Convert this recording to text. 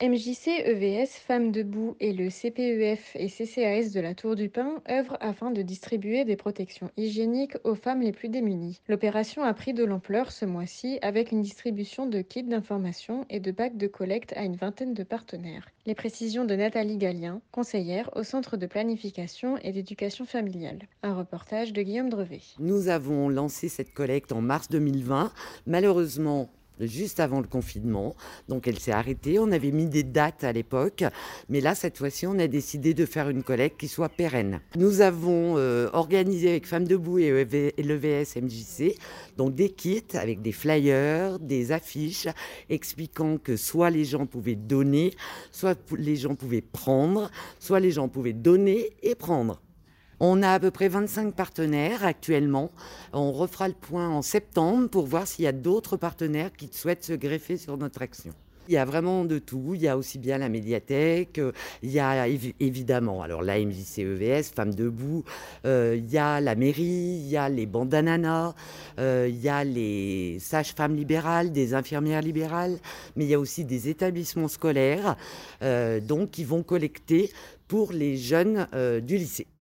MJC, EVS, Femmes Debout et le CPEF et CCAS de la Tour du Pin œuvrent afin de distribuer des protections hygiéniques aux femmes les plus démunies. L'opération a pris de l'ampleur ce mois-ci avec une distribution de kits d'information et de bacs de collecte à une vingtaine de partenaires. Les précisions de Nathalie Gallien, conseillère au Centre de planification et d'éducation familiale. Un reportage de Guillaume Drevet. Nous avons lancé cette collecte en mars 2020. Malheureusement, juste avant le confinement. Donc elle s'est arrêtée. On avait mis des dates à l'époque, mais là cette fois-ci on a décidé de faire une collecte qui soit pérenne. Nous avons euh, organisé avec Femmes Debout et l'EVS MJC donc des kits avec des flyers, des affiches expliquant que soit les gens pouvaient donner, soit les gens pouvaient prendre, soit les gens pouvaient donner et prendre. On a à peu près 25 partenaires actuellement. On refera le point en septembre pour voir s'il y a d'autres partenaires qui souhaitent se greffer sur notre action. Il y a vraiment de tout. Il y a aussi bien la médiathèque, il y a évidemment alors la MJCEVS, Femmes Debout, euh, il y a la mairie, il y a les bandananas, euh, il y a les sages-femmes libérales, des infirmières libérales, mais il y a aussi des établissements scolaires euh, donc qui vont collecter pour les jeunes du lycée.